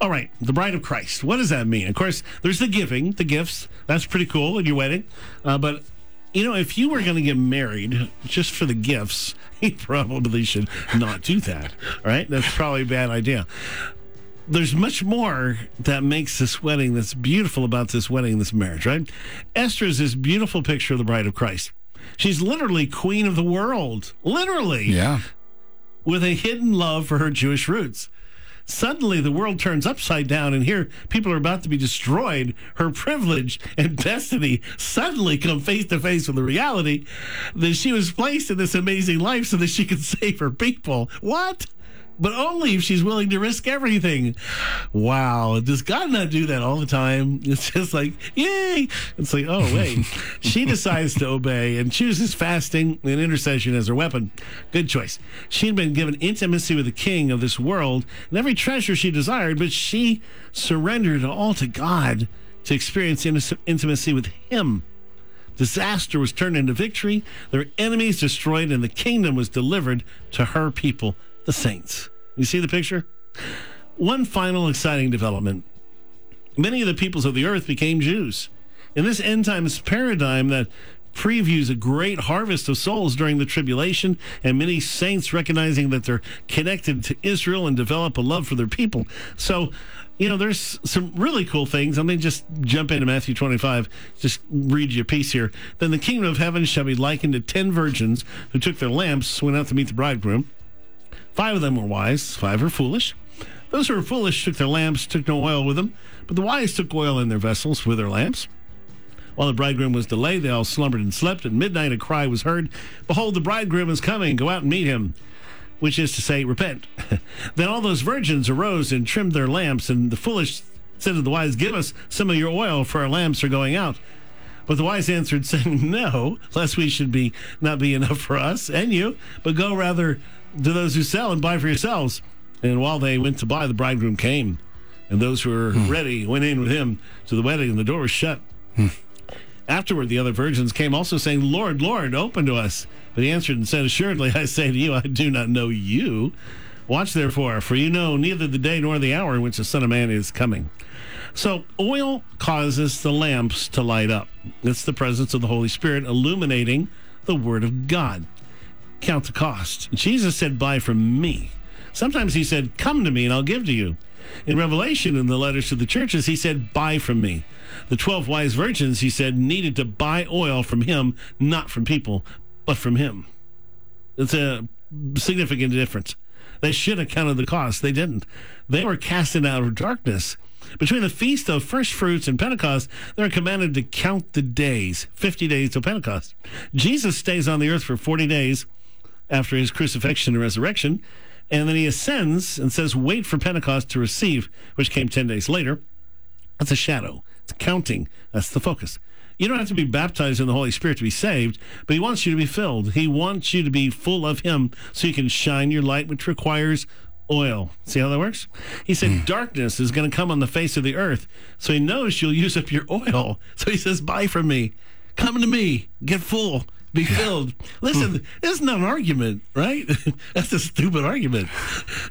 All right, the bride of Christ. What does that mean? Of course, there's the giving, the gifts. That's pretty cool at your wedding. Uh, but you know, if you were going to get married just for the gifts, you probably should not do that. All right, that's probably a bad idea. There's much more that makes this wedding that's beautiful about this wedding, this marriage, right? Esther is this beautiful picture of the bride of Christ. She's literally queen of the world, literally Yeah. with a hidden love for her Jewish roots. Suddenly, the world turns upside down, and here people are about to be destroyed. Her privilege and destiny suddenly come face to face with the reality that she was placed in this amazing life so that she could save her people. What? But only if she's willing to risk everything. Wow. Does God not do that all the time? It's just like, yay. It's like, oh, wait. she decides to obey and chooses fasting and intercession as her weapon. Good choice. She had been given intimacy with the king of this world and every treasure she desired, but she surrendered all to God to experience inti- intimacy with him. Disaster was turned into victory, their enemies destroyed, and the kingdom was delivered to her people, the saints. You see the picture? One final exciting development. Many of the peoples of the earth became Jews. In this end times paradigm that previews a great harvest of souls during the tribulation, and many saints recognizing that they're connected to Israel and develop a love for their people. So, you know, there's some really cool things. Let me just jump into Matthew 25, just read you a piece here. Then the kingdom of heaven shall be likened to ten virgins who took their lamps, went out to meet the bridegroom. Five of them were wise, five were foolish. Those who were foolish took their lamps, took no oil with them, but the wise took oil in their vessels with their lamps. While the bridegroom was delayed, they all slumbered and slept. At midnight, a cry was heard Behold, the bridegroom is coming. Go out and meet him. Which is to say, repent. then all those virgins arose and trimmed their lamps, and the foolish said to the wise, Give us some of your oil, for our lamps are going out. But the wise answered, saying, No, lest we should be not be enough for us and you, but go rather to those who sell and buy for yourselves. And while they went to buy, the bridegroom came, and those who were hmm. ready went in with him to the wedding, and the door was shut. Hmm. Afterward, the other virgins came also saying, Lord, Lord, open to us. But he answered and said, Assuredly, I say to you, I do not know you. Watch therefore, for you know neither the day nor the hour in which the Son of Man is coming. So, oil causes the lamps to light up. It's the presence of the Holy Spirit illuminating the Word of God. Count the cost. Jesus said, Buy from me. Sometimes he said, Come to me and I'll give to you. In Revelation, in the letters to the churches, he said, Buy from me. The 12 wise virgins, he said, needed to buy oil from him, not from people, but from him. It's a significant difference. They should have counted the cost. They didn't. They were casted out of darkness. Between the feast of first fruits and Pentecost, they're commanded to count the days 50 days till Pentecost. Jesus stays on the earth for 40 days after his crucifixion and resurrection, and then he ascends and says, Wait for Pentecost to receive, which came 10 days later. That's a shadow. It's counting. That's the focus. You don't have to be baptized in the Holy Spirit to be saved, but He wants you to be filled. He wants you to be full of Him so you can shine your light, which requires oil. See how that works? He said, hmm. Darkness is going to come on the face of the earth. So He knows you'll use up your oil. So He says, Buy from me. Come to me. Get full. Be filled. Listen, it's not an argument, right? That's a stupid argument.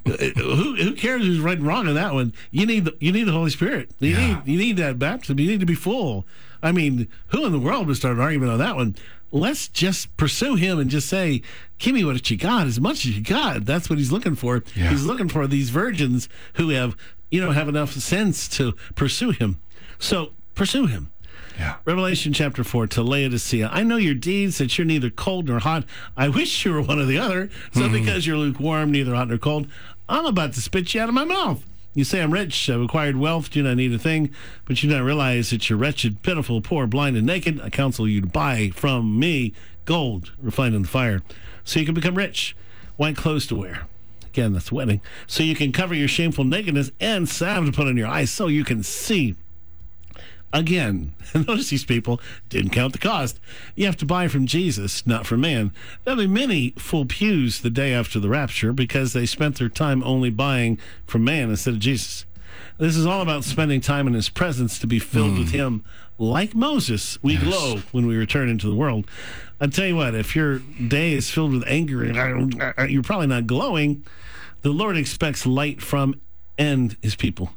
who, who cares who's right and wrong on that one? You need the, you need the Holy Spirit. You Yeah. need you need that baptism. You need to be full. I mean, who in the world would start an argument on that one? Let's just pursue him and just say, "Give me what you got, as much as you got." That's what he's looking for. Yeah. He's looking for these virgins who have, you know, have enough sense to pursue him. So pursue him. Yeah. Revelation chapter 4 to Laodicea. I know your deeds, that you're neither cold nor hot. I wish you were one or the other. So mm-hmm. because you're lukewarm, neither hot nor cold, I'm about to spit you out of my mouth. You say, I'm rich, I've acquired wealth, do not need a thing, but you do not realize that you're wretched, pitiful, poor, blind, and naked. I counsel you to buy from me gold refined in the fire, so you can become rich, white clothes to wear. Again, that's wedding. So you can cover your shameful nakedness and salve to put on your eyes so you can see. Again, notice these people didn't count the cost. You have to buy from Jesus, not from man. There'll be many full pews the day after the rapture because they spent their time only buying from man instead of Jesus. This is all about spending time in his presence to be filled with hmm. him. Like Moses, we glow when we return into the world. I tell you what, if your day is filled with anger and uh, uh, uh you're probably not glowing, the Lord expects light from and his people.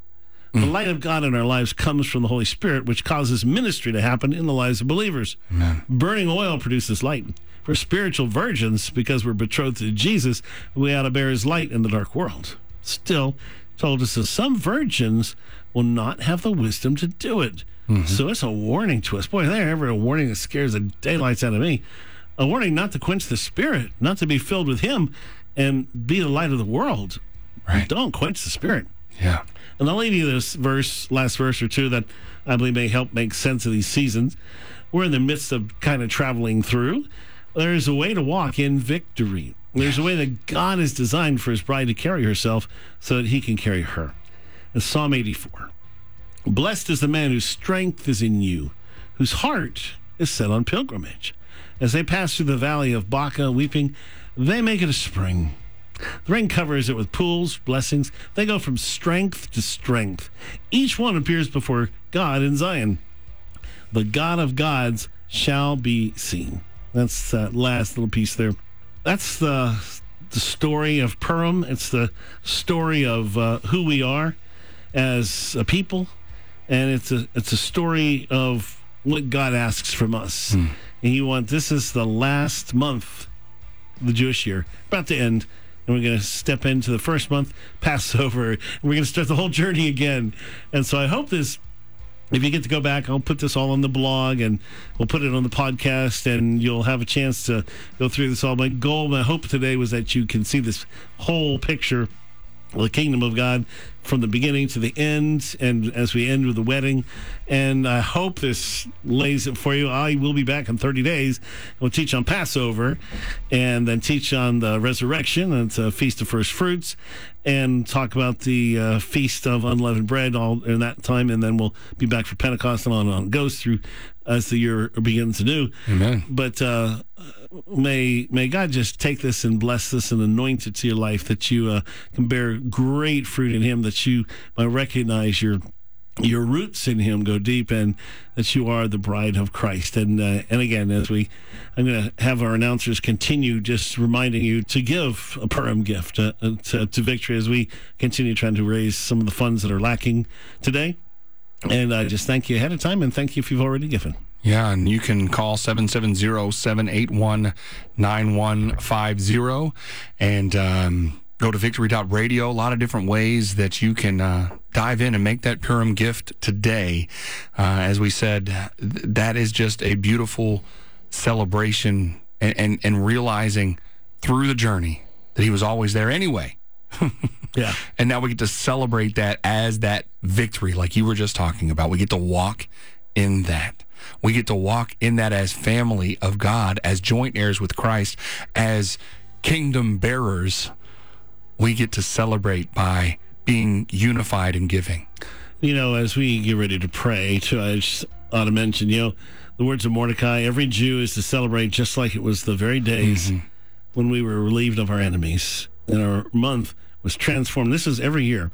The light of God in our lives comes from the Holy Spirit, which causes ministry to happen in the lives of believers. Amen. Burning oil produces light. For spiritual virgins, because we're betrothed to Jesus, we ought to bear his light in the dark world. Still, told us that some virgins will not have the wisdom to do it. Mm-hmm. So it's a warning to us. Boy, there ever a warning that scares the daylights out of me. A warning not to quench the spirit, not to be filled with him and be the light of the world. Right. Don't quench the spirit. Yeah. And I'll leave you this verse, last verse or two, that I believe may help make sense of these seasons. We're in the midst of kind of traveling through. There's a way to walk in victory. There's a way that God has designed for his bride to carry herself so that he can carry her. In Psalm 84 Blessed is the man whose strength is in you, whose heart is set on pilgrimage. As they pass through the valley of Baca, weeping, they make it a spring. The rain covers it with pools, blessings. They go from strength to strength. Each one appears before God in Zion. The God of gods shall be seen. That's that last little piece there. That's the the story of Purim. It's the story of uh, who we are as a people, and it's a it's a story of what God asks from us. And you want this is the last month the Jewish year, about to end. And we're going to step into the first month, Passover, and we're going to start the whole journey again. And so I hope this, if you get to go back, I'll put this all on the blog and we'll put it on the podcast, and you'll have a chance to go through this all. My goal, my hope today was that you can see this whole picture the kingdom of God from the beginning to the end, and as we end with the wedding. And I hope this lays it for you. I will be back in 30 days. We'll teach on Passover and then teach on the resurrection. and It's a feast of first fruits and talk about the uh, feast of unleavened bread all in that time. And then we'll be back for Pentecost and on and on it goes through as the year begins anew. Amen. But uh, may may God just take this and bless this and anoint it to your life that you uh, can bear great fruit in Him. That you might recognize your your roots in Him go deep, and that you are the bride of Christ. And uh, and again, as we, I'm going to have our announcers continue just reminding you to give a Purim gift uh, uh, to, to Victory as we continue trying to raise some of the funds that are lacking today. And I just thank you ahead of time, and thank you if you've already given. Yeah, and you can call 770-781-9150 and um, go to victory.radio. A lot of different ways that you can uh, dive in and make that Purim gift today. Uh, as we said, th- that is just a beautiful celebration and, and, and realizing through the journey that he was always there anyway. Yeah. And now we get to celebrate that as that victory, like you were just talking about. We get to walk in that. We get to walk in that as family of God, as joint heirs with Christ, as kingdom bearers. We get to celebrate by being unified and giving. You know, as we get ready to pray, too, I just ought to mention, you know, the words of Mordecai every Jew is to celebrate just like it was the very days mm-hmm. when we were relieved of our enemies. And our month was transformed. This is every year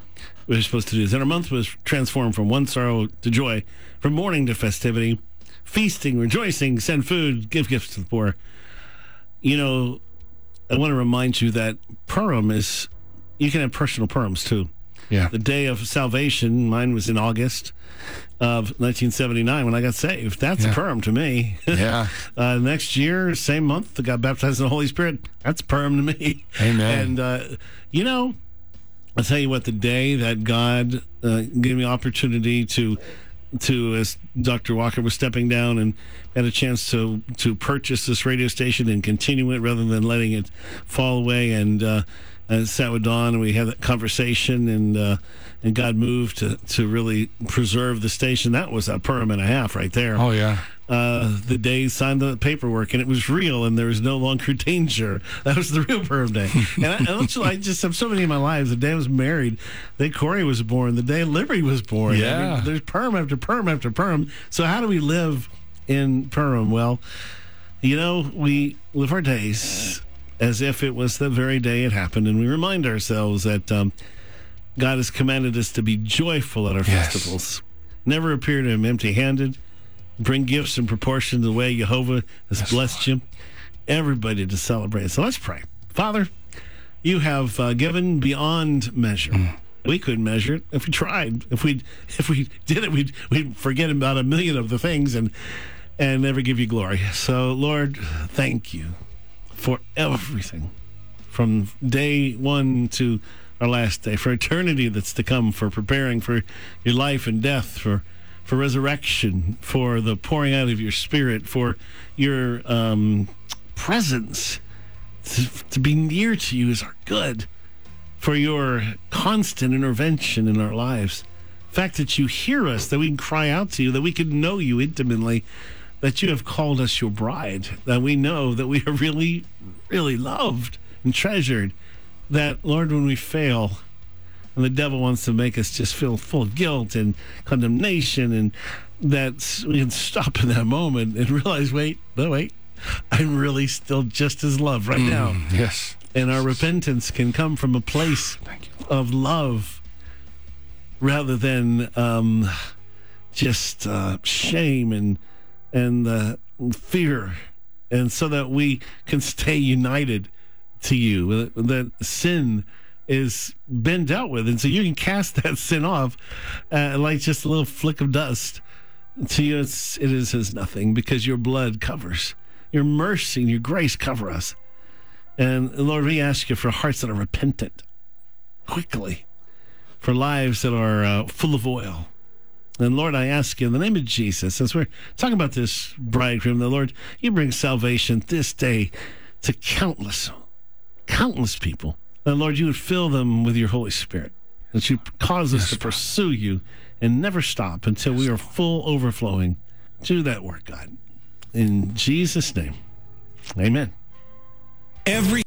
we're supposed to do this. And our month was transformed from one sorrow to joy, from mourning to festivity, feasting, rejoicing, send food, give gifts to the poor. You know, I want to remind you that Purim is, you can have personal Purims too Yeah. the day of salvation. Mine was in August of 1979 when I got saved. That's Yeah. a Purim to me. Yeah. uh, next year, same month, I got baptized in the Holy Spirit. That's Purim to me. Amen. And, uh, you know, I'll tell you what, the day that God uh, gave me opportunity to, to as Dr. Walker was stepping down and had a chance to to purchase this radio station and continue it rather than letting it fall away. And uh, I sat with Don and we had that conversation and uh, and God moved to to really preserve the station. That was a Purim and a half right there Oh, yeah. Uh, the day he signed the paperwork and it was real and there was no longer danger. That was the real Purim day. And I, and I just have so many in my lives. The day I was married, the day Corey was born, the day Liberty was born. I mean, Yeah. there's Purim after Purim after Purim. So how do we live in Purim? Well, you know, we live our days as if it was the very day it happened, and we remind ourselves that um, God has commanded us to be joyful at our Yes. festivals, never appear to Him empty-handed, bring gifts in proportion to the way Jehovah has blessed you. Everybody to celebrate. So let's pray, Father. You have uh, given beyond measure. We couldn't measure it if we tried. If we if we did it, we'd we'd forget about a million of the things and and never give you glory. So, Lord, thank you for everything from day one to our last day, for eternity that's to come, for preparing for your life and death, for for resurrection, for the pouring out of your spirit, for your um, presence to, to be near to you is our good, for your constant intervention in our lives. The fact that you hear us, that we can cry out to you, that we can know you intimately, that you have called us your bride, that we know that we are really, really loved and treasured. That, Lord, when we fail, and the devil wants to make us just feel full of guilt and condemnation, and that we can stop in that moment and realize, wait, no, wait, I'm really still just as loved right now. Yes. And our repentance can come from a place of love rather than um, just uh, shame and and uh, fear, and so that we can stay united to you. That sin is been dealt with, and so you can cast that sin off uh, like just a little flick of dust. To you, it's, it is as nothing because your blood covers, your mercy and your grace cover us. And Lord, we ask you for hearts that are repentant quickly, for lives that are uh, full of oil. And Lord, I ask you in the name of Jesus, as we're talking about this bridegroom, the Lord, you bring salvation this day to countless, countless people. And Lord, you would fill them with your Holy Spirit, that you cause us to pursue you and never stop until we are full overflowing. Do that work, God. In Jesus' name, amen. Every